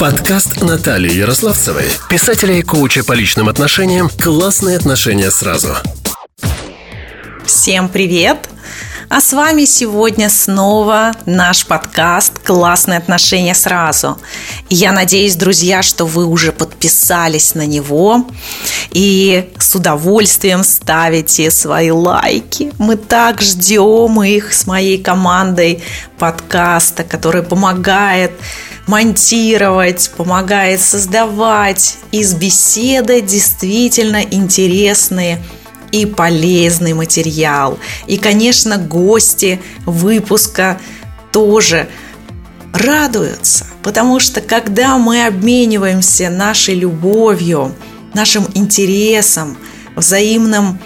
Подкаст Натальи Ярославцевой, писателя и коуча по личным отношениям «Классные отношения сразу». Всем привет! А с вами сегодня снова наш подкаст «Классные отношения сразу». Я надеюсь, друзья, что вы уже подписались на него и с удовольствием ставите свои лайки. Мы так ждем их с моей командой подкаста, который помогает монтировать, помогает создавать из беседы действительно интересные и полезный материал. И, конечно, гости выпуска тоже радуются, потому что когда мы обмениваемся нашей любовью, нашим интересом, взаимным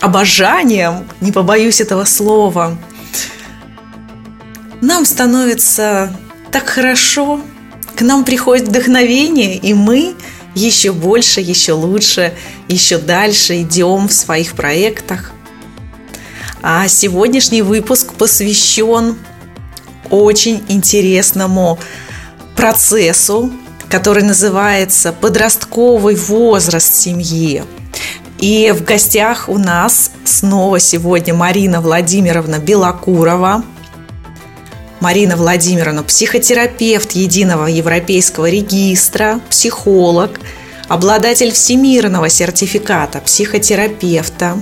обожанием, не побоюсь этого слова, нам становится так хорошо, к нам приходит вдохновение, и мы еще больше, еще лучше, еще дальше идем в своих проектах. А сегодняшний выпуск посвящен очень интересному процессу, который называется подростковый возраст семьи. И в гостях у нас снова сегодня Марина Владимировна Белокурова – Марина Владимировна, психотерапевт Единого Европейского регистра, психолог, обладатель всемирного сертификата психотерапевта,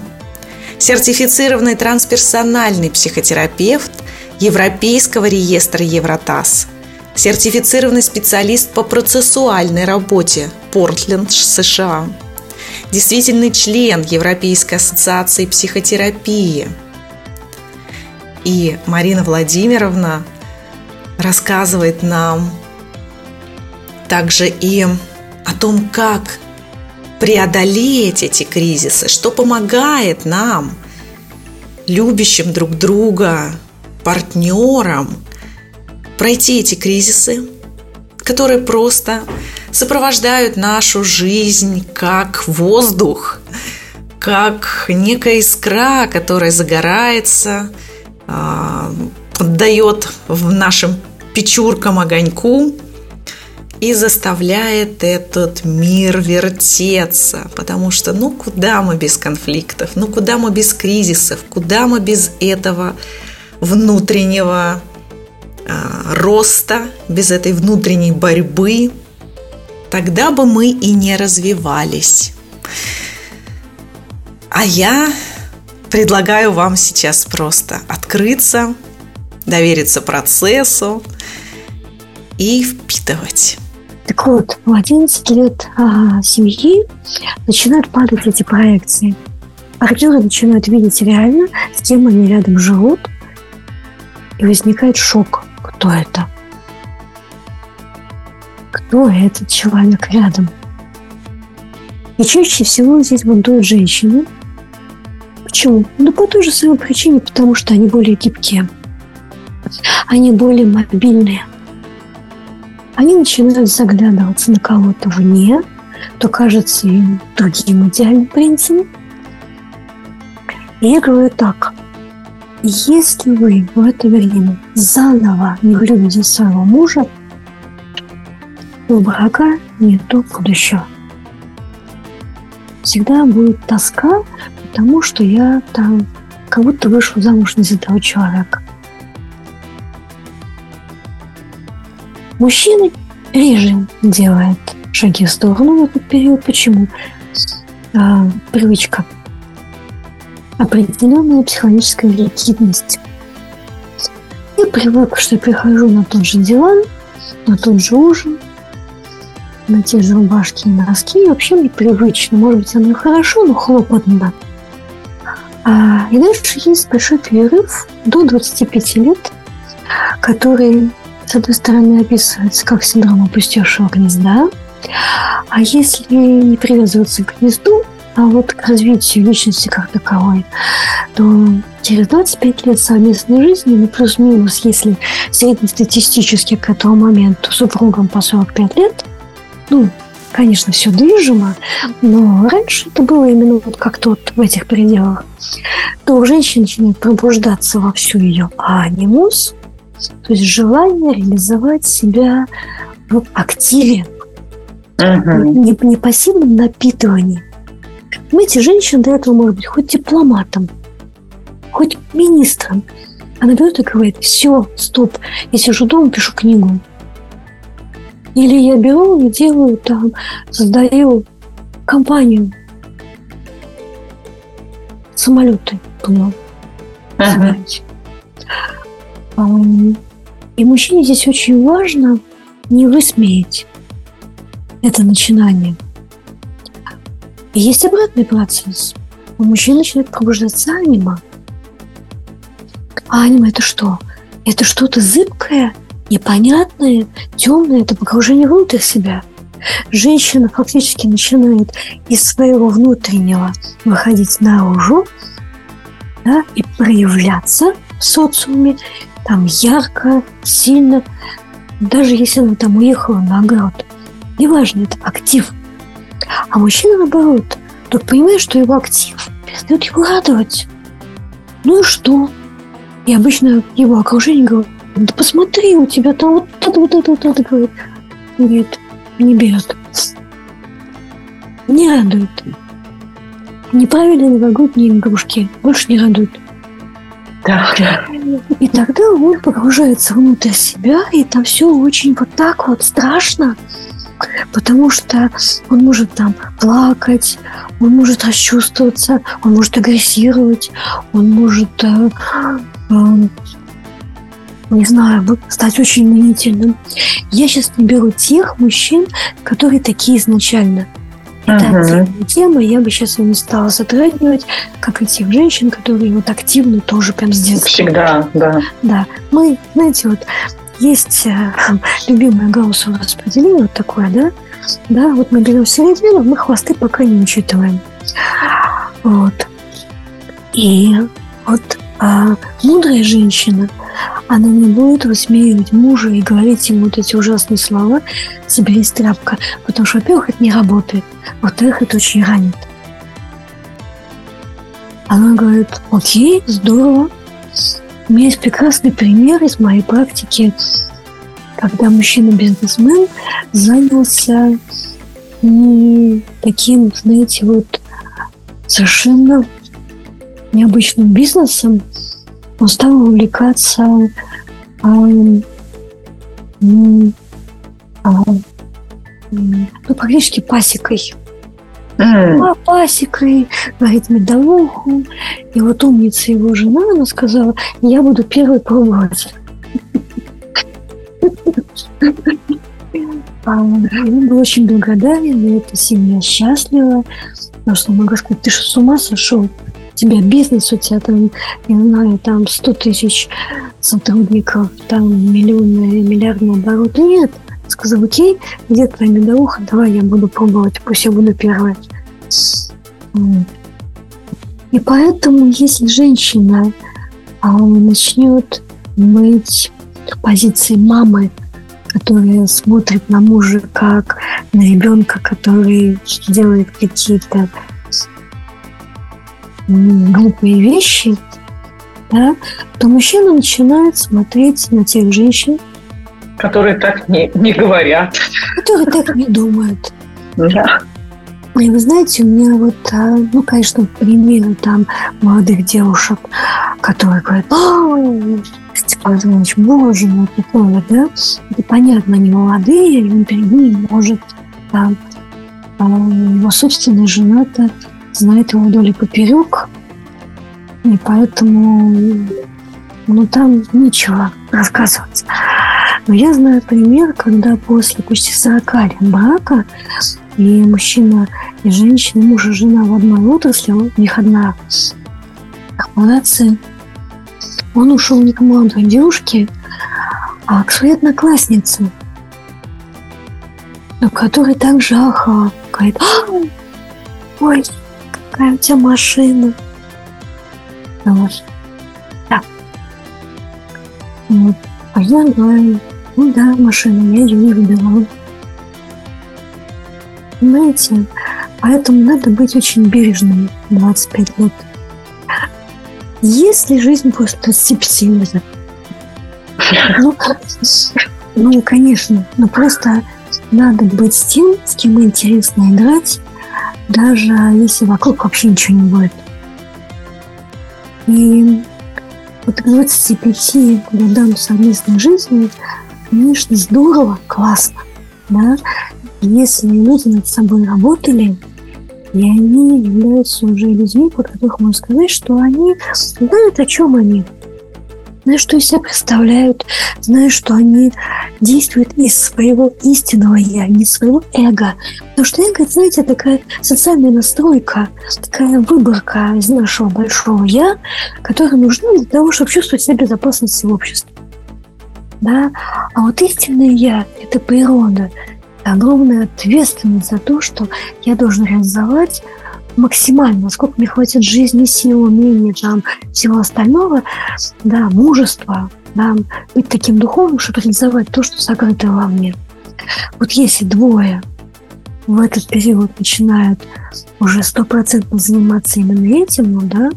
сертифицированный трансперсональный психотерапевт Европейского реестра Евротас, сертифицированный специалист по процессуальной работе Портленд, США, действительный член Европейской ассоциации психотерапии – и Марина Владимировна рассказывает нам также и о том, как преодолеть эти кризисы, что помогает нам, любящим друг друга, партнерам, пройти эти кризисы, которые просто сопровождают нашу жизнь как воздух, как некая искра, которая загорается – поддает в нашим печуркам огоньку и заставляет этот мир вертеться. Потому что ну куда мы без конфликтов, ну куда мы без кризисов, куда мы без этого внутреннего а, роста, без этой внутренней борьбы, тогда бы мы и не развивались. А я предлагаю вам сейчас просто открыться, довериться процессу и впитывать. Так вот, в 11 лет а, семьи начинают падать эти проекции. Партнеры начинают видеть реально, с кем они рядом живут, и возникает шок. Кто это? Кто этот человек рядом? И чаще всего здесь бунтуют женщины, Почему? Ну, по той же самой причине, потому что они более гибкие. Они более мобильные. Они начинают заглядываться на кого-то вне, то кажется им другим идеальным принцем. И я говорю так. Если вы в это время заново не влюбите своего мужа, у брака нету будущего. Всегда будет тоска тому, что я там как будто вышел замуж не за того человека. Мужчина реже делает шаги в сторону в этот период. Почему? А, привычка. Определенная психологическая ликвидность. Я привык, что я прихожу на тот же диван, на тот же ужин, на те же рубашки и носки. И вообще мне привычно. Может быть, оно и хорошо, но хлопотно. А, и дальше есть большой перерыв до 25 лет, который, с одной стороны, описывается как синдром опустевшего гнезда, а если не привязываться к гнезду, а вот к развитию личности как таковой, то через 25 лет совместной жизни, ну плюс-минус, если среднестатистически к этому моменту супругам по 45 лет, ну, конечно, все движимо, но раньше это было именно вот как-то вот в этих пределах, то у женщины начинает пробуждаться во всю ее анимус, То есть желание реализовать себя в активе, Мгм. не, не пассивном напитывании. Понимаете, женщина до этого может быть хоть дипломатом, хоть министром. Она берет и говорит, все, стоп, я сижу дома, пишу книгу. Или я беру и делаю там, создаю компанию. Самолеты, собирать. Ам, И мужчине здесь очень важно не высмеять это начинание. И есть обратный процесс. У мужчин начинает пробуждаться анима. А анима это что? Это что-то зыбкое, непонятное, темное, это погружение внутрь себя. Женщина фактически начинает из своего внутреннего выходить наружу да, и проявляться в социуме там ярко, сильно, даже если она там уехала на огород. Неважно, это актив. А мужчина, наоборот, тут понимает, что его актив перестает его радовать. Ну и что? И обычно его окружение говорит, да посмотри, у тебя там вот это, вот это, вот это, говорит. Говорит, не берет. Не радует. Неправильные новогодние игрушки больше не радуют. Да, да. И тогда он погружается внутрь себя, и там все очень вот так вот страшно, потому что он может там плакать, он может расчувствоваться, он может агрессировать, он может, э, э, не знаю, стать очень мнительным. Я сейчас не беру тех мужчин, которые такие изначально. Это Мгм. отдельная тема, я бы сейчас ее не стала затрагивать, как и тех женщин, которые вот активно тоже прям с детства. Всегда, да. Да, мы, знаете, вот есть э, любимое гаусsoво распределение вот такое, да? Да, вот мы берем середину, мы хвосты пока не учитываем. Вот. И вот а, мудрая женщина, она не будет высмеивать мужа и говорить ему вот эти ужасные слова «соберись, тряпка», потому что, во-первых, это не работает, во-вторых, это очень ранит. Она говорит, окей, здорово, у меня есть прекрасный пример из моей практики, когда мужчина-бизнесмен занялся м, таким, знаете, вот совершенно необычным бизнесом. Он стал увлекаться м, ну, практически пасекой а, пасекой, варить медовуху. И вот умница его жена, она сказала, я буду первой пробовать. Он был очень благодарен, и эта семья счастлива. Потому что могу сказать, ты что, с ума сошел? Тебя бизнес, у тебя там, не знаю, там 100 тысяч сотрудников, там миллионы, миллиардный оборот. Нет, сказал, окей, где твоя медовуха, давай я буду пробовать, пусть я буду первая. И поэтому, если женщина а, начнет быть в позиции мамы, которая смотрит на мужа как на ребенка, который делает какие-то глупые вещи, да, то мужчина начинает смотреть на тех женщин, Которые так не, не говорят. которые так не думают. Да. И вы знаете, у меня вот, а, ну, конечно, примеры там молодых девушек, которые говорят, «А, Степан Иванович, боже мой, такое, да? Это понятно, они молодые, перед ними может там, а его собственная жена-то знает его вдоль и поперек, и поэтому, ну, там нечего рассказывать. Но я знаю пример, когда после почти 40 лет брака и мужчина и женщина, муж и жена в одной отрасли, у них одна корпорация. Он ушел не к молодой девушке, а к своей однокласснице, у которой также ахала. Говорит, «А, ой, какая у тебя машина. Вот. Да. Вот. А я говорю, ну да, машина, я ее не выбирала. Понимаете? Поэтому надо быть очень бережным в 25 лет. Если жизнь просто степсилась, Ну, ну, конечно, но просто надо быть с тем, с кем интересно играть, даже если вокруг вообще ничего не будет. И вот к 25 годам совместной жизни, конечно, здорово, классно, да, если люди над собой работали, и они являются уже людьми, по которых можно сказать, что они знают, о чем они, знают, что из себя представляют, знают, что они действуют из своего истинного я, не своего эго. Потому что эго, знаете, такая социальная настройка, такая выборка из нашего большого я, которая нужна для того, чтобы чувствовать себя безопасности в обществе. Да? А вот истинное я – это природа, огромная ответственность за то, что я должен реализовать максимально, насколько мне хватит жизни, сил, умения, там, всего остального, да, мужества, да, быть таким духовным, чтобы реализовать то, что сокрыто во мне. Вот если двое в этот период начинают уже стопроцентно заниматься именно этим, ну да,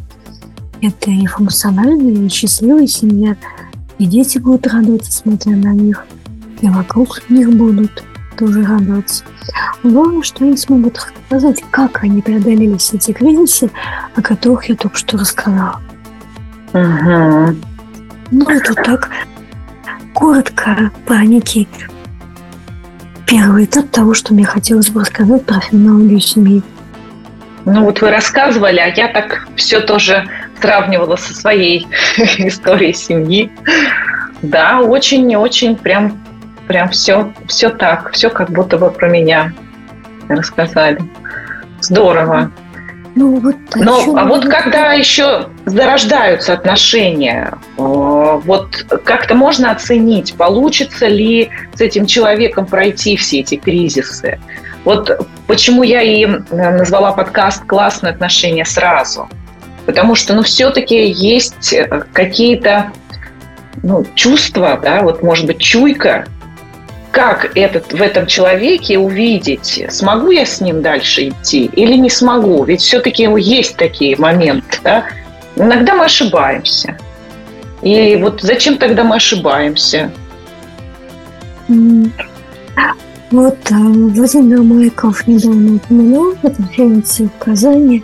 это и функциональная, и счастливая семья, и дети будут радоваться, смотря на них, и вокруг них будут тоже радоваться. Главное, что они смогут рассказать, как они преодолели все эти кризисы, о которых я только что рассказала. Угу. Ну, это так коротко про некий первый этап того, что мне хотелось бы рассказать про феноменологию семьи. Ну вот вы рассказывали, а я так все тоже сравнивала со своей историей семьи. Да, очень-очень прям Прям все, все так, все как будто бы про меня рассказали. Здорово. Ну, вот Но, а вот когда еще зарождаются отношения, вот как-то можно оценить, получится ли с этим человеком пройти все эти кризисы. Вот почему я и э, назвала подкаст «Классные отношения сразу». Потому что, ну, все-таки есть э, какие-то ну, чувства, да, вот, может быть, чуйка, как этот, в этом человеке увидеть, смогу я с ним дальше идти или не смогу. Ведь все-таки есть такие моменты. Да? Иногда мы ошибаемся. И вот зачем тогда мы ошибаемся? Вот э, Владимир Майков недавно упомянул на конференции в Казани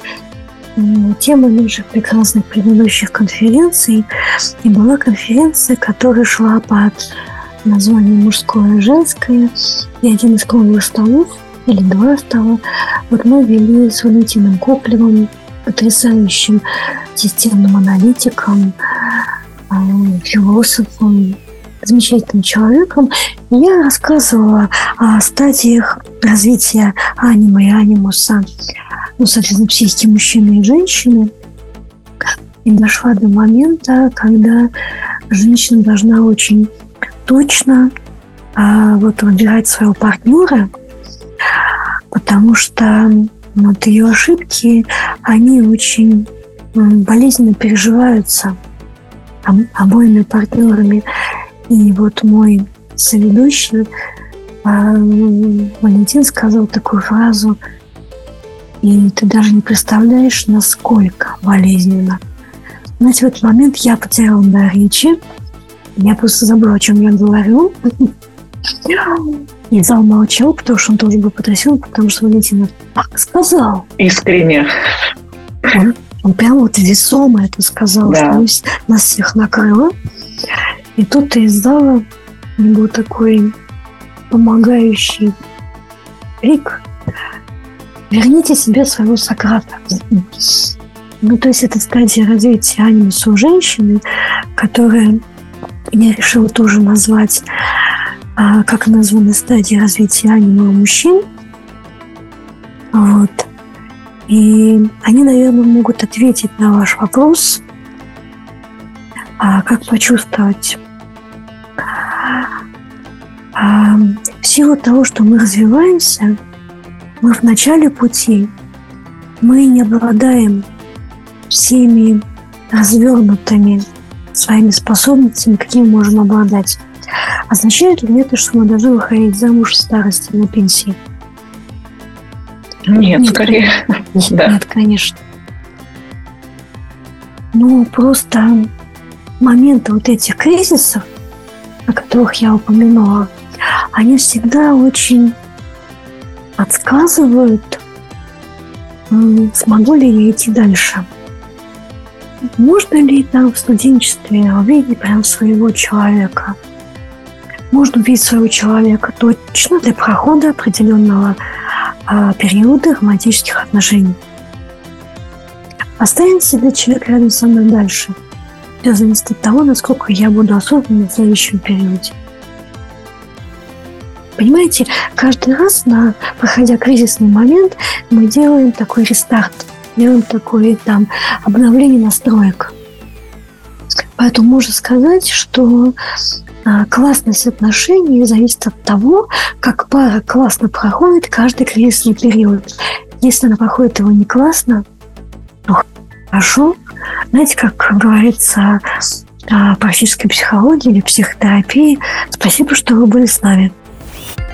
тема наших прекрасных предыдущих конференций. И была конференция, которая шла под название мужское и женское, и один из круглых столов, или два стола, вот мы вели с Валентином Коплевым, потрясающим системным аналитиком, а, философом, замечательным человеком. Я рассказывала о стадиях развития анима и анимуса, ну, соответственно, психики мужчины и женщины. И дошла до момента, когда женщина должна очень точно а, вот выбирать своего партнера, потому что вот ее ошибки, они очень болезненно переживаются обоими партнерами. И вот мой соведущий а, Валентин сказал такую фразу, и ты даже не представляешь, насколько болезненно. Знаете, в этот момент я потеряла дар речи, я просто забыла, о чем я говорю. И зал молчал, потому что он тоже был потрясен, потому что Валентин так сказал. Искренне. Он, он прям вот весомо это сказал, да. что нас всех накрыло. И тут из зала был такой помогающий крик. Верните себе своего Сократа. Ну, то есть это стадия развития анимуса у женщины, которая я решила тоже назвать, а, как названы стадии развития анима у мужчин. Вот. И они, наверное, могут ответить на ваш вопрос, а как почувствовать а, в силу того, что мы развиваемся, мы в начале пути, мы не обладаем всеми развернутыми своими способностями, какими можем обладать. Означает ли это, что мы должны выходить замуж в старости на пенсии? Нет, нет скорее. Нет, да. нет, конечно. Ну, просто моменты вот этих кризисов, о которых я упомянула, они всегда очень подсказывают, смогу ли я идти дальше. Можно ли там в студенчестве увидеть прям своего человека? Можно увидеть своего человека точно для прохода определенного а, периода романтических отношений. Останется ли человек рядом со мной дальше? Все зависит от того, насколько я буду осознанным в следующем периоде. Понимаете, каждый раз, на, проходя кризисный момент, мы делаем такой рестарт, делаем такое там обновление настроек. Поэтому можно сказать, что а, классность отношений зависит от того, как пара классно проходит каждый кризисный период. Если она проходит его не классно, ну хорошо. Знаете, как говорится о практической психологии или психотерапии, спасибо, что вы были с нами.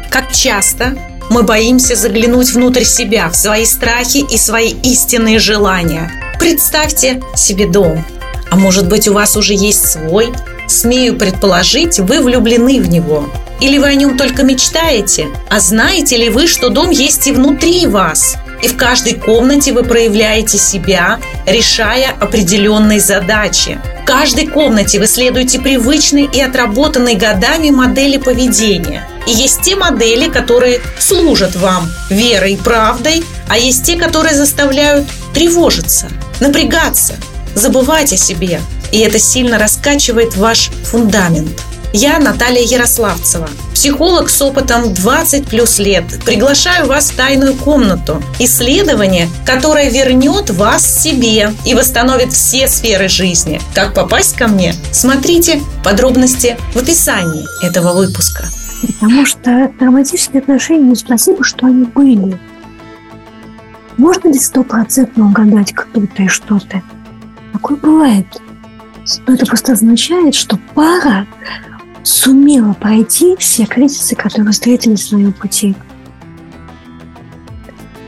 Как часто мы боимся заглянуть внутрь себя, в свои страхи и свои истинные желания. Представьте себе дом. А может быть, у вас уже есть свой? Смею предположить, вы влюблены в него. Или вы о нем только мечтаете? А знаете ли вы, что дом есть и внутри вас? И в каждой комнате вы проявляете себя, решая определенные задачи. В каждой комнате вы следуете привычной и отработанной годами модели поведения. И есть те модели, которые служат вам верой и правдой, а есть те, которые заставляют тревожиться, напрягаться, забывать о себе. И это сильно раскачивает ваш фундамент – я Наталья Ярославцева, психолог с опытом 20 плюс лет. Приглашаю вас в тайную комнату. Исследование, которое вернет вас себе и восстановит все сферы жизни. Как попасть ко мне? Смотрите подробности в описании этого выпуска. Потому что романтические отношения, спасибо, что они были. Можно ли стопроцентно угадать кто-то и что-то? Такое бывает. Но это просто означает, что пара сумела пройти все кризисы, которые встретили на своем пути.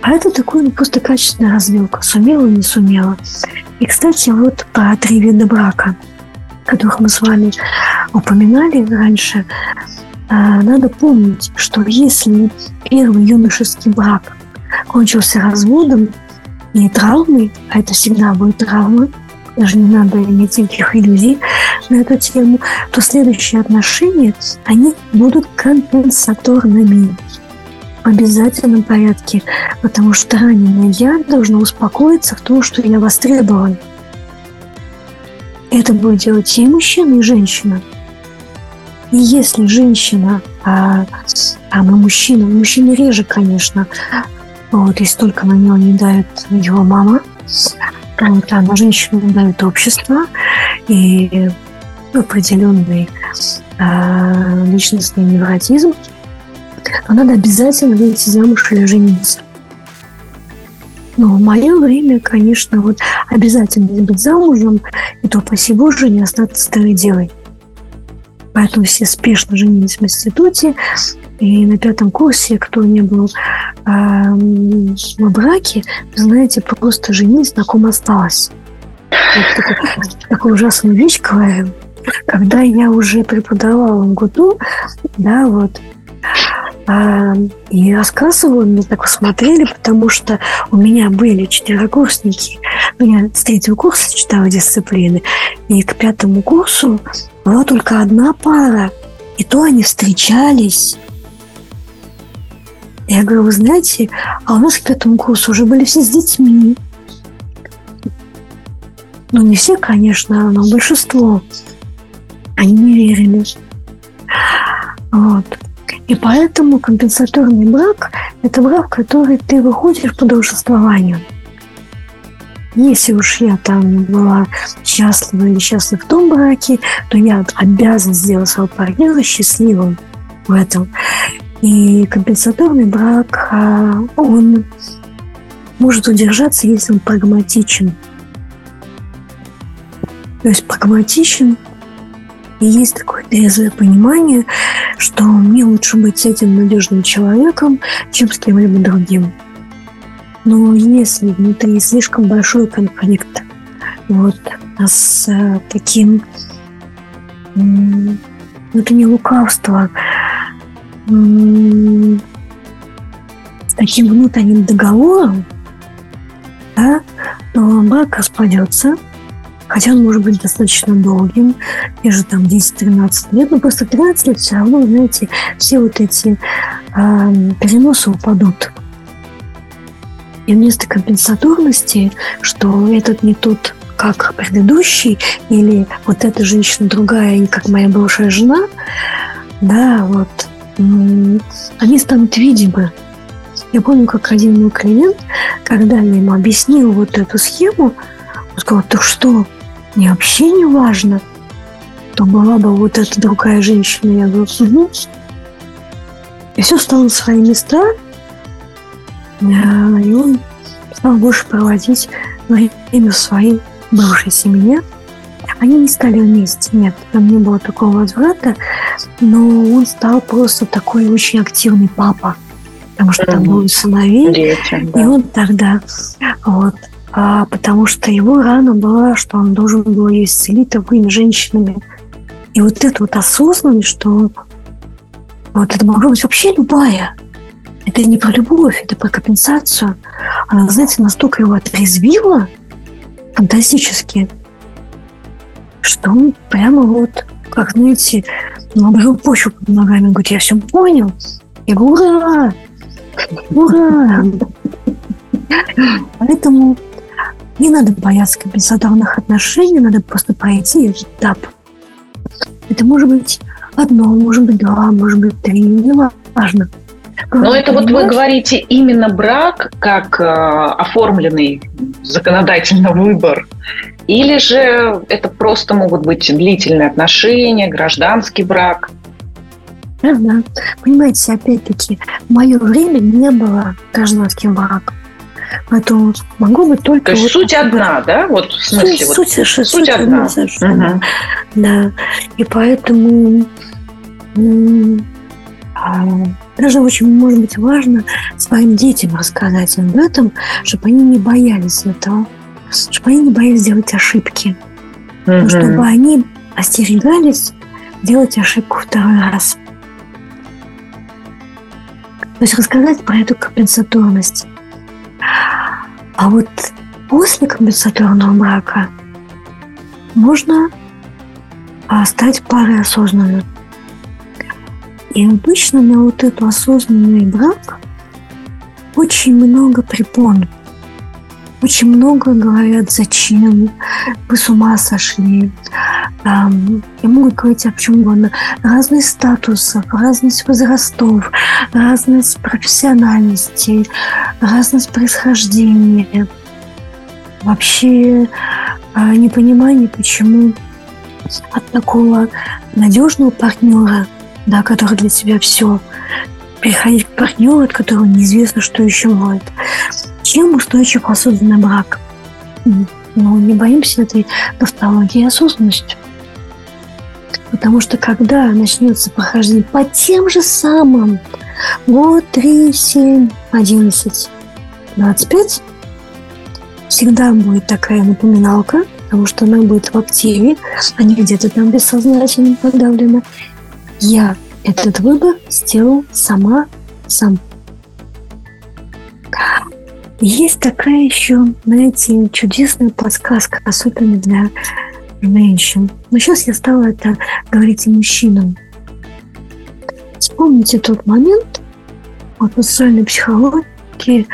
А это такой ну, просто качественная развилка. Сумела, не сумела. И, кстати, вот про три вида брака, которых мы с вами упоминали раньше, а, надо помнить, что если первый юношеский брак кончился разводом и травмой, а это всегда будет травма, даже не надо иметь никаких иллюзий на эту тему, то следующие отношения, они будут компенсаторными в обязательном порядке, потому что раненое я должно успокоиться в том, что я востребован. Это будет делать и мужчина, и женщина. И если женщина, а, а мы мужчина, мужчина реже, конечно, вот, если только на него не дает его мама, да, на женщину давит общество и определенный э, личностный невротизм, то надо обязательно выйти замуж или жениться. Но в мое время, конечно, вот обязательно быть замужем, и то по Боже не остаться старой девой. Поэтому все спешно женились в институте, и на пятом курсе, кто не был э, в браке, знаете, просто женились, на ком осталось. Вот такой, такую ужасную вещь. Когда я уже преподавала в ГУТУ, да, вот, а, и рассказывала, мне так смотрели, потому что у меня были четверокурсники. Ну, я с третьего курса читала дисциплины, и к пятому курсу была только одна пара. И то они встречались я говорю, вы знаете, а у нас к пятому курсу уже были все с детьми. Ну, не все, конечно, но большинство. Они не верили. Вот. И поэтому компенсаторный брак – это брак, в который ты выходишь по должествованию. Если уж я там была счастлива или счастлива в том браке, то я обязан сделать своего партнера счастливым в этом. И компенсаторный брак, а, он может удержаться, если он прагматичен. То есть прагматичен, и есть такое трезвое понимание, что мне лучше быть с этим надежным человеком, чем с кем-либо другим. Но если внутри слишком большой конфликт, вот, а с таким это не лукавство, с таким внутренним договором, да, то брак распадется, хотя он может быть достаточно долгим, те же там 10-13 лет, но просто 13 лет все равно, знаете, все вот эти э, переносы упадут. И вместо компенсаторности, что этот не тот, как предыдущий, или вот эта женщина другая, и как моя бывшая жена, да, вот, они станут видимы. Я помню, как один мой клиент, когда я ему объяснил вот эту схему, он сказал, так что, мне вообще не важно, то была бы вот эта другая женщина. Я говорю, угу. И все стало на свои места, и он стал больше проводить время в своей бывшей семье. Они не стали вместе, нет, там не было такого возврата, но он стал просто такой очень активный папа, потому что там были сыновей, Дети, да. и он тогда, вот, а, потому что его рана была, что он должен был ее исцелить такими женщинами. И вот эта вот осознанность, что вот это могла быть вообще любая. Это не про любовь, это про компенсацию. Она, знаете, настолько его отрезвила фантастически, что он прямо вот, как, знаете, набрал почву под ногами, говорит, я все понял. Я говорю, ура! Ура! Поэтому не надо бояться компенсаторных отношений, надо просто пройти этап. Это может быть одно, может быть два, может быть три, не важно. Но это вот вы говорите именно брак как э, оформленный законодательно выбор, или же это просто могут быть длительные отношения, гражданский брак? Да, да. Понимаете, опять-таки, в мое время не было гражданских браков. Поэтому могу быть только... То есть вот суть одна, да? Вот в смысле? Суть, вот, суть, суть, суть одна. одна угу. Да. И поэтому а, даже очень, может быть, важно своим детям рассказать об этом, чтобы они не боялись этого, чтобы они не боялись делать ошибки, угу. чтобы они остерегались делать ошибку второй раз. То есть рассказать про эту компенсаторность. А вот после компенсаторного брака можно а, стать парой осознанной. И обычно на вот эту осознанный брак очень много препон. Очень много говорят, зачем, вы с ума сошли. Там, и могут говорить о чем угодно. Разность статусов, разность возрастов, разность профессиональностей, разность происхождения. Вообще а, непонимание, почему от такого надежного партнера, да, который для тебя все, приходить к партнеру, от которого неизвестно, что еще будет. Чем устойчив осознанный брак? Ну, не боимся этой тавтологии осознанности. Потому что когда начнется прохождение по тем же самым год, 3, 7, 11, 25, всегда будет такая напоминалка, потому что она будет в активе, а не где-то там бессознательно подавлена. Я этот выбор сделал сама сам. Есть такая еще, знаете, чудесная подсказка, особенно для женщин. Но сейчас я стала это говорить и мужчинам. Вспомните тот момент, вот в социальной психологии,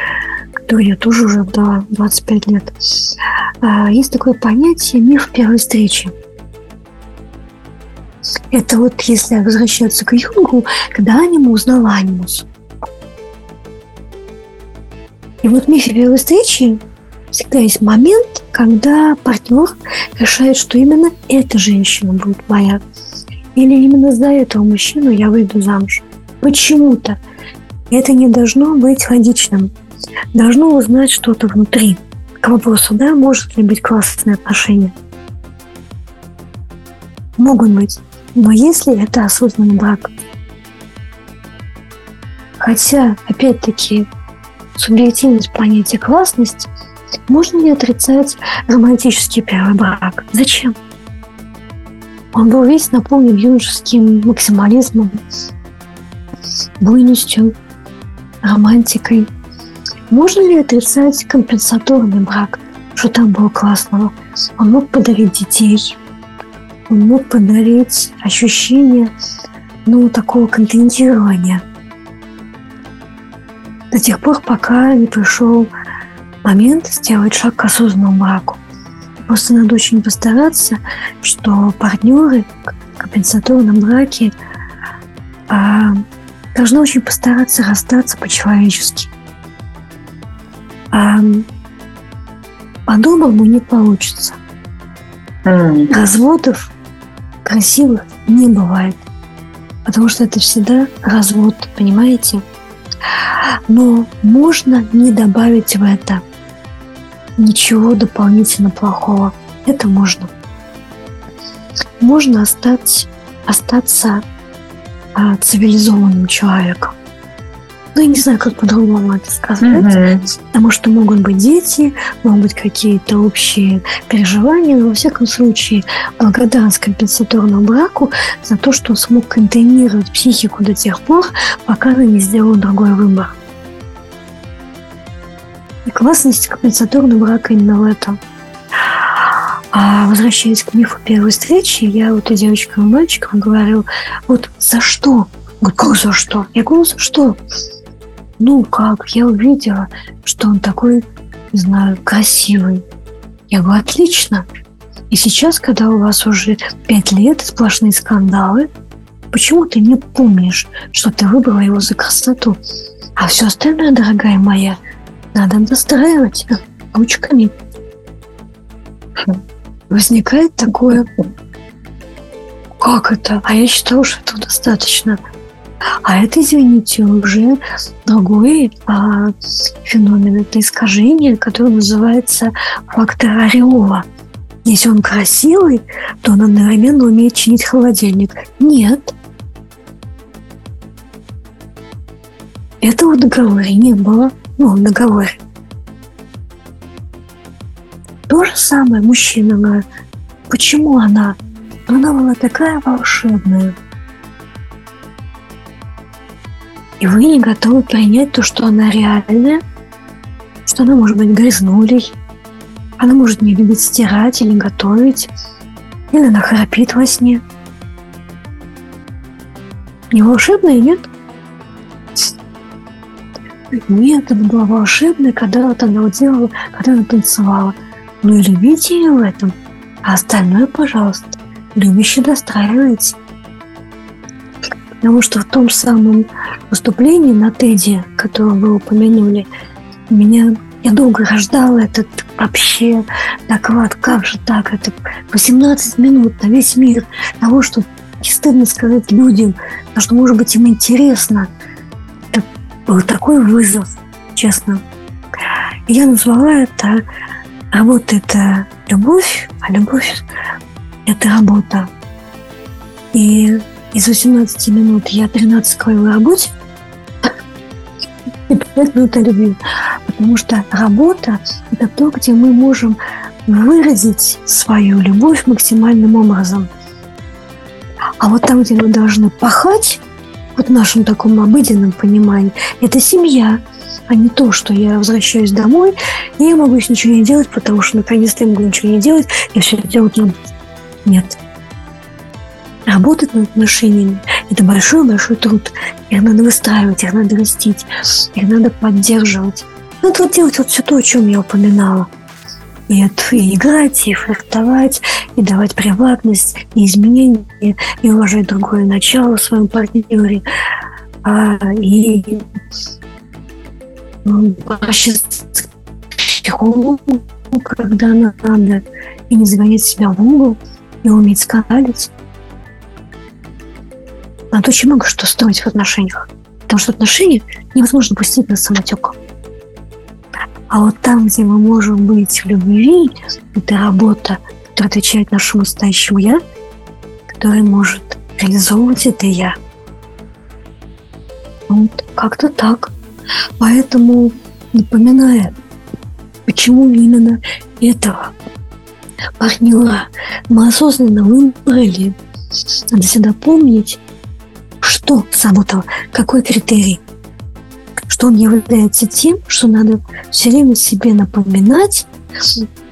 который я тоже уже до 25 лет, а, есть такое понятие миф первой встречи. Это вот если возвращаться к Юнгу, когда анима узнала анимус. И вот в мифе встречи всегда есть момент, когда партнер решает, что именно эта женщина будет моя. Или именно за этого мужчину я выйду замуж. Почему-то. Это не должно быть логичным. Должно узнать что-то внутри. К вопросу, да, может ли быть классные отношения. Могут быть. Но если это осознанный брак. Хотя, опять-таки, субъективность понятия классность можно ли отрицать романтический первый брак? Зачем? Он был весь наполнен юношеским максимализмом, буйностью, романтикой. Можно ли отрицать компенсаторный брак? Что там было классного? Он мог подарить детей, он мог подарить ощущение ну, такого контентирования. До тех пор, пока не пришел момент сделать шаг к осознанному браку. Просто надо очень постараться, что партнеры в компенсаторном браке а, должны очень постараться расстаться по-человечески. А, по-доброму не получится. Mm. Разводов красивых не бывает. Потому что это всегда развод, понимаете? Но можно не добавить в это ничего дополнительно плохого. Это можно. Можно остаться, остаться а, цивилизованным человеком. Ну, я не знаю, как по-другому это сказать. Mm-hmm. Потому что могут быть дети, могут быть какие-то общие переживания. Но, во всяком случае, благодарность компенсаторному браку за то, что он смог контейнировать психику до тех пор, пока она не сделала другой выбор. И классность компенсаторного брака именно в этом. А возвращаясь к мифу первой встречи, я вот и девочкам и мальчикам говорил, вот за что? Говорю, как за что? Я говорю, за что? Ну как, я увидела, что он такой, не знаю, красивый. Я говорю, отлично. И сейчас, когда у вас уже пять лет сплошные скандалы, почему ты не помнишь, что ты выбрала его за красоту? А все остальное, дорогая моя, надо настраивать ручками. Возникает такое, как это? А я считаю, что этого достаточно. А это, извините, уже другой а, феномен. Это искажение, которое называется фактор ореола. Если он красивый, то он одновременно умеет чинить холодильник. Нет. Этого в не было ну, в. То же самое мужчина говорит, почему она? Она была такая волшебная. И вы не готовы принять то, что она реальная, что она может быть грязнулей, она может не любить стирать или готовить, или она храпит во сне. Не волшебная, нет? Нет, это была волшебная, когда вот она делала, когда она танцевала. Ну и любите ее в этом. А остальное, пожалуйста, любяще достраивайте. Потому что в том самом выступлении на Теди, которое вы упомянули, меня я долго рождала этот вообще доклад, как же так, это 18 минут на весь мир того, что не стыдно сказать людям, потому что, может быть, им интересно – был такой вызов, честно. Я назвала это «Работа – это любовь, а любовь – это работа». И из 18 минут я 13 говорила о работе, и 5 минут о любви. Потому что работа – это то, где мы можем выразить свою любовь максимальным образом. А вот там, где мы должны пахать, вот в нашем таком обыденном понимании, это семья, а не то, что я возвращаюсь домой, и я могу ничего не делать, потому что наконец-то я могу ничего не делать, я все это делать не Нет. Работать над отношениями – это большой-большой труд. Их надо выстраивать, их надо растить, их надо поддерживать. Надо вот делать вот все то, о чем я упоминала – и, и играть, и флиртовать, и давать приватность, и изменения, и уважать другое начало в своем партнере, а, и ну, обращаться психологу, когда надо, и не загонять себя в угол, и уметь скандалить. Надо очень много что строить в отношениях. Потому что отношения невозможно пустить на самотек. А вот там, где мы можем быть в любви, это работа, которая отвечает нашему настоящему «я», которая может реализовывать это «я». Вот, как-то так. Поэтому, напоминая, почему именно этого партнера мы осознанно выбрали надо всегда помнить, что сработало, какой критерий, что он является тем, что надо все время себе напоминать,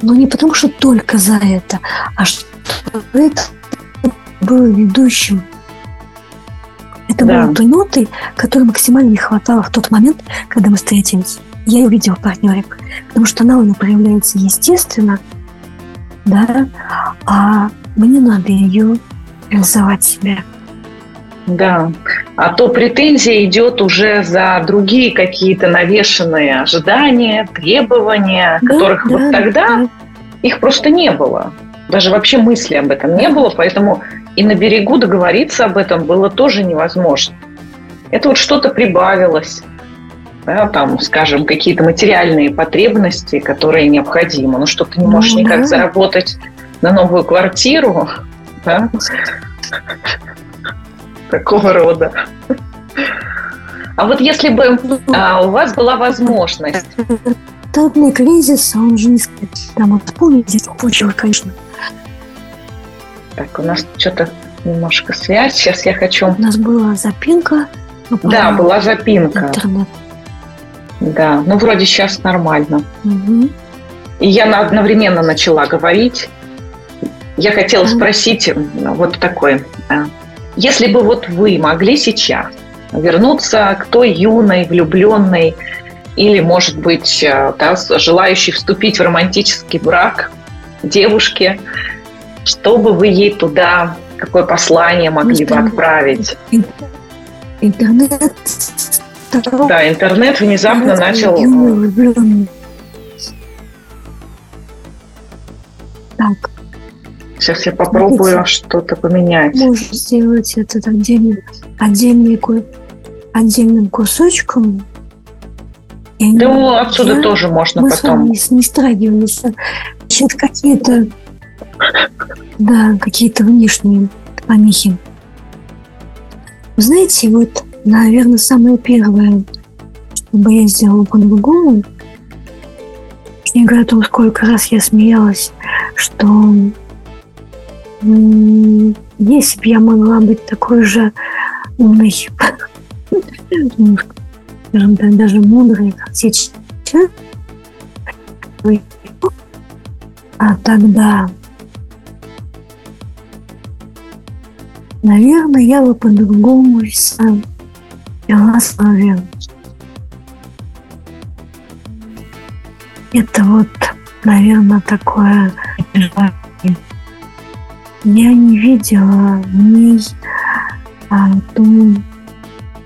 но не потому, что только за это, а что это было ведущим. Это да. было той нотой, которой максимально не хватало в тот момент, когда мы встретились. Я ее видела в партнере, потому что она у нее проявляется естественно, да, а мне надо ее реализовать себя. Да. А то претензия идет уже за другие какие-то навешенные ожидания, требования, да, которых да, вот тогда да. их просто не было. Даже вообще мысли об этом не было, поэтому и на берегу договориться об этом было тоже невозможно. Это вот что-то прибавилось. Да, там, скажем, какие-то материальные потребности, которые необходимы. Ну, что ты не можешь ну, никак да. заработать на новую квартиру, да? Такого рода. А вот если бы а, у вас была возможность... Статный кризис, а он же не там вот помните, почва, конечно. Так, у нас что-то немножко связь. Сейчас я хочу... У нас была запинка. Да, была запинка. Интернет. Да, ну вроде сейчас нормально. Угу. И я одновременно начала говорить. Я хотела спросить вот такой. Если бы вот вы могли сейчас вернуться к той юной, влюбленной или, может быть, э, да, желающей вступить в романтический брак девушке, что бы вы ей туда, какое послание могли бы отправить? Интернет. Да, интернет внезапно начал... Так, Сейчас я попробую Смотрите, что-то поменять. Можно сделать этот отдельный, отдельный, отдельным кусочком. И да, ну, отсюда я, тоже можно мы потом. Мы с вами не страгивались. Сейчас какие-то, да, какие-то внешние помехи. Знаете, вот, наверное, самое первое, чтобы я сделала по-другому, не говорю о том, сколько раз я смеялась, что если бы я могла быть такой же умной, скажем так, даже мудрой, как сейчас, а тогда, наверное, я бы по-другому вела свою Это вот, наверное, такое я не видела в ней а, то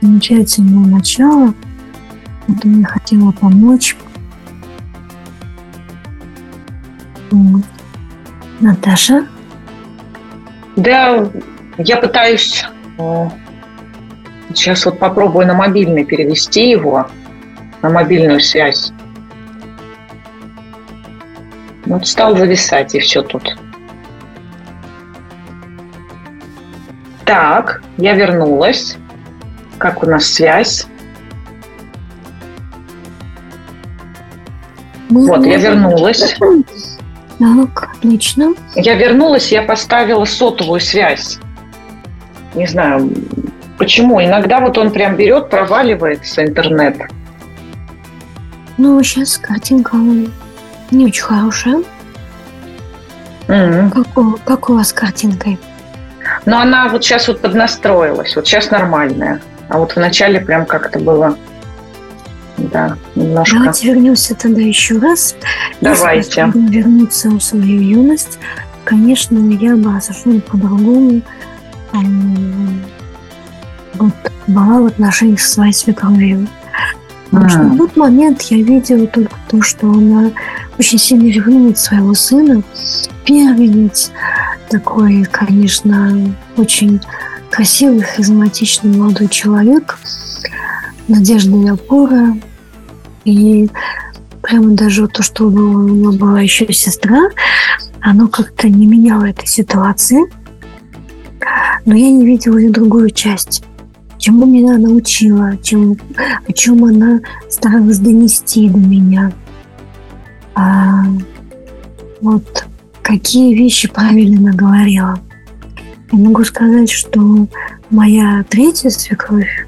замечательного начала, которое я хотела помочь. Наташа? Да, я пытаюсь сейчас вот попробую на мобильный перевести его, на мобильную связь. Вот стал зависать, и все тут. Так, я вернулась. Как у нас связь? Мы вот, я вернулась. Так, отлично. Я вернулась, я поставила сотовую связь. Не знаю, почему. Иногда вот он прям берет, проваливается интернет. Ну, сейчас картинка не очень хорошая. Mm-hmm. Как, как у вас с картинкой? Но она вот сейчас вот поднастроилась, вот сейчас нормальная. А вот вначале прям как-то было, да, немножко. Давайте вернемся тогда еще раз. Давайте. Если вернуться в свою юность, конечно, я бы совершенно по-другому вот, была в отношениях со своей свекровью. Потому что в тот момент я видела только то, что она очень сильно ревнует своего сына, первенец, такой, конечно, очень красивый, харизматичный молодой человек, надежда и опора. И прямо даже то, что у него была еще сестра, оно как-то не меняло этой ситуации. Но я не видела ее другую часть. Чему меня научила, чем, о чем она старалась донести до меня. А, вот какие вещи правильно говорила. Я могу сказать, что моя третья свекровь,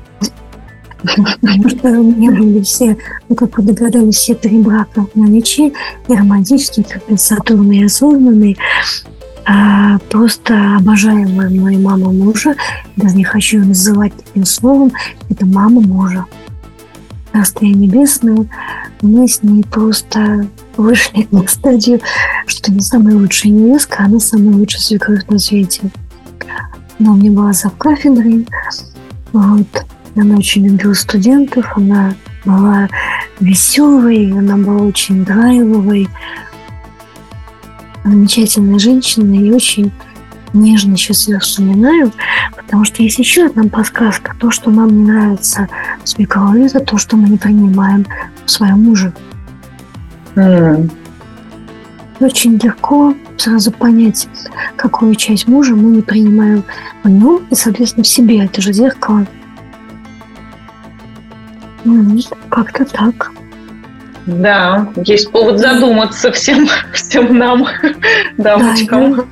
потому что у меня были все, ну, как вы догадались, все три брака на мечи, и романтический, компенсаторный, и осознанный, а, просто обожаемая моя мама мужа, даже не хочу ее называть таким словом, это мама мужа. Царствие небесное, мы с ней просто вышли на стадию, что не самая лучшая невестка, она самая лучшая свекровь на свете. Она у меня была за кафедрой, вот. Она очень любила студентов, она была веселой, она была очень драйвовой, замечательная женщина и очень нежно сейчас ее вспоминаю, потому что есть еще одна подсказка. То, что нам не нравится в это то, что мы не принимаем в своем муже. Mm. Очень легко сразу понять, какую часть мужа мы не принимаем в нем и, соответственно, в себе. Это же зеркало. Ну, как-то так. Да, есть повод задуматься всем, всем нам, дамочкам. Да,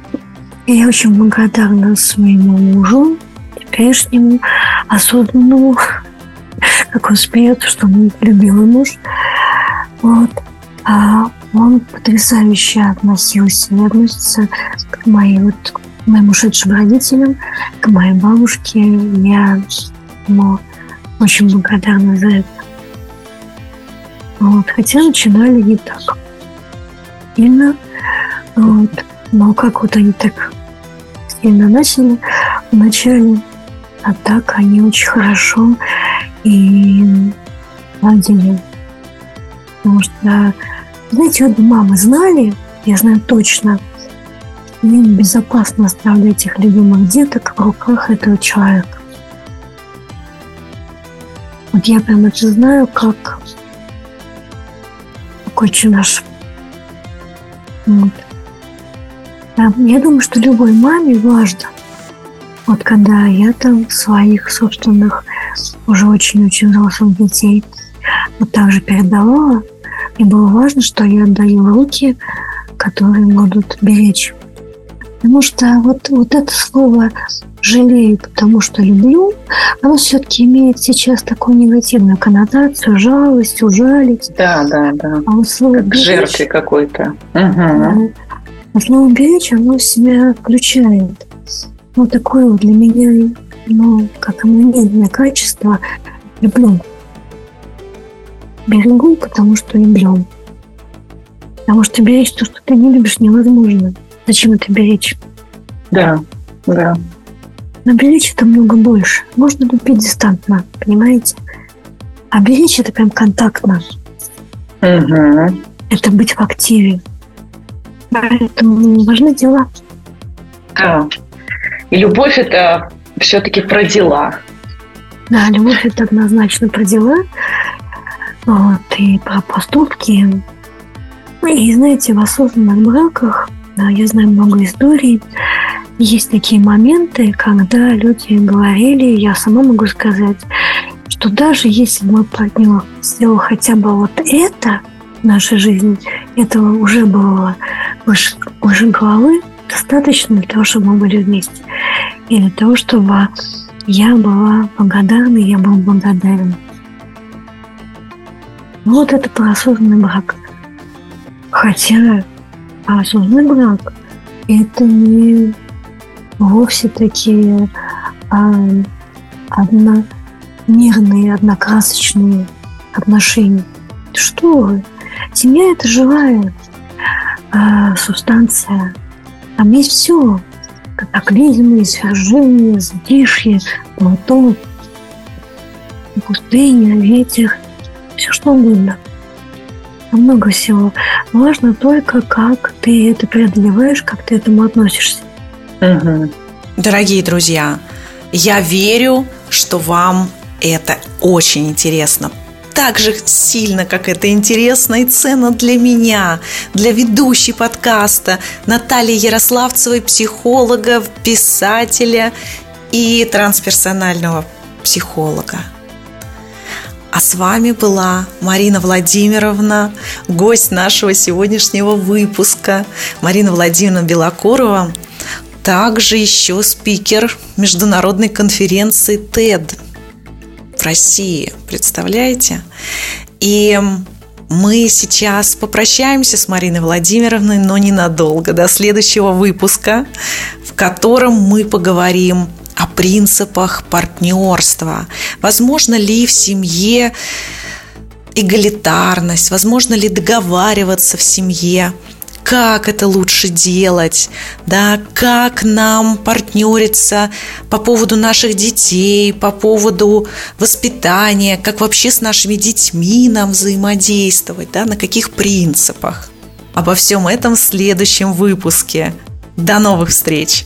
я, я очень благодарна своему мужу, теперешнему, осознанному, как он смеется, что он любимый муж. Вот. А он потрясающе относился и относится к моим, вот, моим ушедшим родителям, к моей бабушке. Я ему очень благодарна за это. Вот. Хотя начинали не так. Сильно. Вот. Но как вот они так сильно начали вначале, а так они очень хорошо и ладили. Потому что, знаете, вот мамы знали, я знаю точно, им безопасно оставлять их любимых деток в руках этого человека. Вот я прям это знаю, как отче наш. Вот. Я думаю, что любой маме важно, вот когда я там своих собственных уже очень-очень взрослых детей вот так же передавала, и было важно, что я отдаю руки, которые будут беречь. Потому что вот, вот это слово жалею, потому что люблю, оно все-таки имеет сейчас такую негативную коннотацию, жалость, ужалить. Да, да, да. А вот слово как беречь, жертве какой-то. Угу. А слово беречь, оно в себя включает. Ну, такое вот для меня, ну, как иммунентное качество, люблю. Берегу, потому что люблю. Потому что беречь то, что ты не любишь, невозможно. Зачем это беречь? Да, да. Но беречь это много больше. Можно любить дистантно, понимаете? А беречь это прям контактно. Угу. Это быть в активе. Поэтому важны дела. Да. И любовь это все-таки про дела. Да, любовь это однозначно про дела. Вот, и про поступки. И знаете, в осознанных браках, да, я знаю много историй, есть такие моменты, когда люди говорили, я сама могу сказать, что даже если мой партнер сделал хотя бы вот это в нашей жизни, этого уже было выше, выше головы, достаточно для того, чтобы мы были вместе. И для того, чтобы я была благодарна, я был благодарен. Вот это про осознанный брак. Хотя осознанный брак – это не вовсе такие а, одномерные, однокрасочные отношения. Что вы? Семья – это живая а, субстанция. Там есть все. Катаклизмы, свержения, затишье, плато, пустыня, ветер, все что угодно. Много всего. Важно только, как ты это преодолеваешь, как ты к этому относишься. Угу. Дорогие друзья, я верю, что вам это очень интересно. Так же сильно, как это интересно и ценно для меня, для ведущей подкаста Натальи Ярославцевой, психолога, писателя и трансперсонального психолога. А с вами была Марина Владимировна, гость нашего сегодняшнего выпуска. Марина Владимировна Белокурова – также еще спикер международной конференции TED в России. Представляете? И мы сейчас попрощаемся с Мариной Владимировной, но ненадолго, до следующего выпуска, в котором мы поговорим о принципах партнерства. Возможно ли в семье эгалитарность, возможно ли договариваться в семье, как это лучше делать, да, как нам партнериться по поводу наших детей, по поводу воспитания, как вообще с нашими детьми нам взаимодействовать, да, на каких принципах. Обо всем этом в следующем выпуске. До новых встреч!